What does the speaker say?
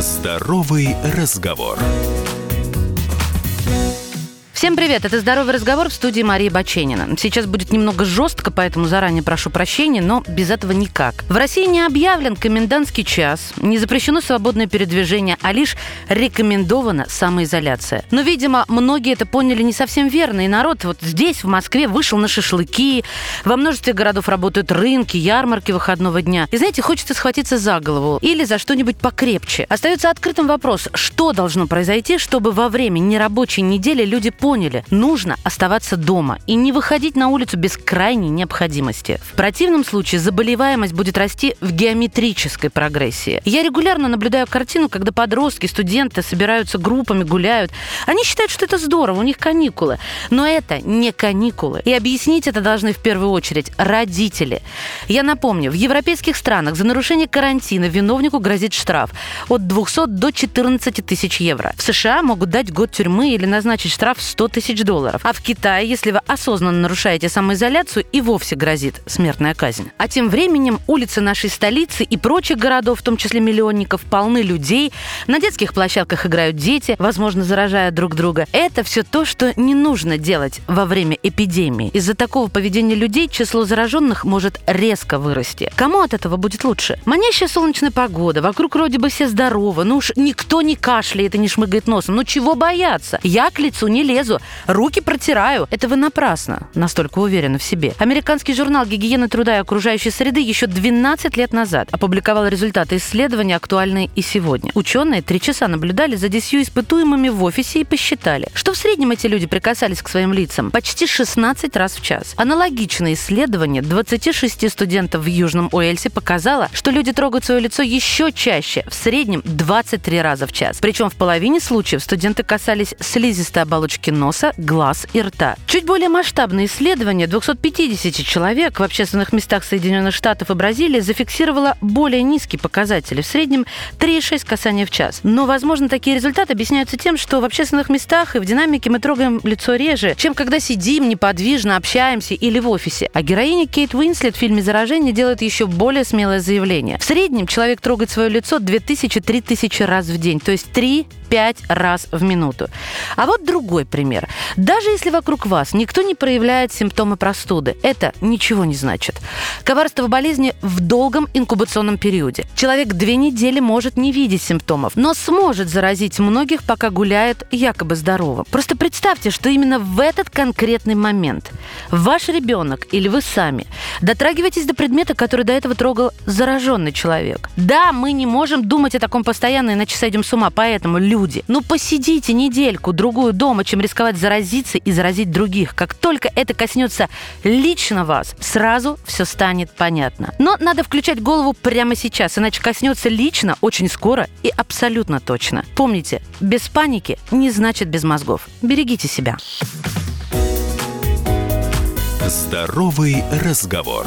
Здоровый разговор. Всем привет, это «Здоровый разговор» в студии Марии Баченина. Сейчас будет немного жестко, поэтому заранее прошу прощения, но без этого никак. В России не объявлен комендантский час, не запрещено свободное передвижение, а лишь рекомендована самоизоляция. Но, видимо, многие это поняли не совсем верно, и народ вот здесь, в Москве, вышел на шашлыки, во множестве городов работают рынки, ярмарки выходного дня. И, знаете, хочется схватиться за голову или за что-нибудь покрепче. Остается открытым вопрос, что должно произойти, чтобы во время нерабочей недели люди поняли, поняли, нужно оставаться дома и не выходить на улицу без крайней необходимости. В противном случае заболеваемость будет расти в геометрической прогрессии. Я регулярно наблюдаю картину, когда подростки, студенты собираются группами, гуляют. Они считают, что это здорово, у них каникулы. Но это не каникулы. И объяснить это должны в первую очередь родители. Я напомню, в европейских странах за нарушение карантина виновнику грозит штраф от 200 до 14 тысяч евро. В США могут дать год тюрьмы или назначить штраф 100 тысяч долларов. А в Китае, если вы осознанно нарушаете самоизоляцию, и вовсе грозит смертная казнь. А тем временем улицы нашей столицы и прочих городов, в том числе миллионников, полны людей. На детских площадках играют дети, возможно, заражая друг друга. Это все то, что не нужно делать во время эпидемии. Из-за такого поведения людей число зараженных может резко вырасти. Кому от этого будет лучше? Манящая солнечная погода, вокруг вроде бы все здоровы, ну уж никто не кашляет и не шмыгает носом. Ну чего бояться? Я к лицу не лезу, лезу, руки протираю. Это вы напрасно настолько уверены в себе. Американский журнал «Гигиена труда и окружающей среды» еще 12 лет назад опубликовал результаты исследования, актуальные и сегодня. Ученые три часа наблюдали за 10 испытуемыми в офисе и посчитали, что в среднем эти люди прикасались к своим лицам почти 16 раз в час. Аналогичное исследование 26 студентов в Южном Уэльсе показало, что люди трогают свое лицо еще чаще, в среднем 23 раза в час. Причем в половине случаев студенты касались слизистой оболочки носа, глаз и рта. Чуть более масштабное исследование 250 человек в общественных местах Соединенных Штатов и Бразилии зафиксировало более низкие показатели, в среднем 3,6 касания в час. Но, возможно, такие результаты объясняются тем, что в общественных местах и в динамике мы трогаем лицо реже, чем когда сидим неподвижно, общаемся или в офисе. А героиня Кейт Уинслет в фильме «Заражение» делает еще более смелое заявление. В среднем человек трогает свое лицо 2000-3000 раз в день, то есть 3 5 раз в минуту. А вот другой пример. Даже если вокруг вас никто не проявляет симптомы простуды, это ничего не значит. Коварство болезни в долгом инкубационном периоде. Человек две недели может не видеть симптомов, но сможет заразить многих, пока гуляет якобы здорово. Просто представьте, что именно в этот конкретный момент ваш ребенок или вы сами дотрагиваетесь до предмета, который до этого трогал зараженный человек. Да, мы не можем думать о таком постоянно, иначе сойдем с ума, поэтому люди люди. Ну посидите недельку, другую дома, чем рисковать заразиться и заразить других. Как только это коснется лично вас, сразу все станет понятно. Но надо включать голову прямо сейчас, иначе коснется лично очень скоро и абсолютно точно. Помните, без паники не значит без мозгов. Берегите себя. Здоровый разговор.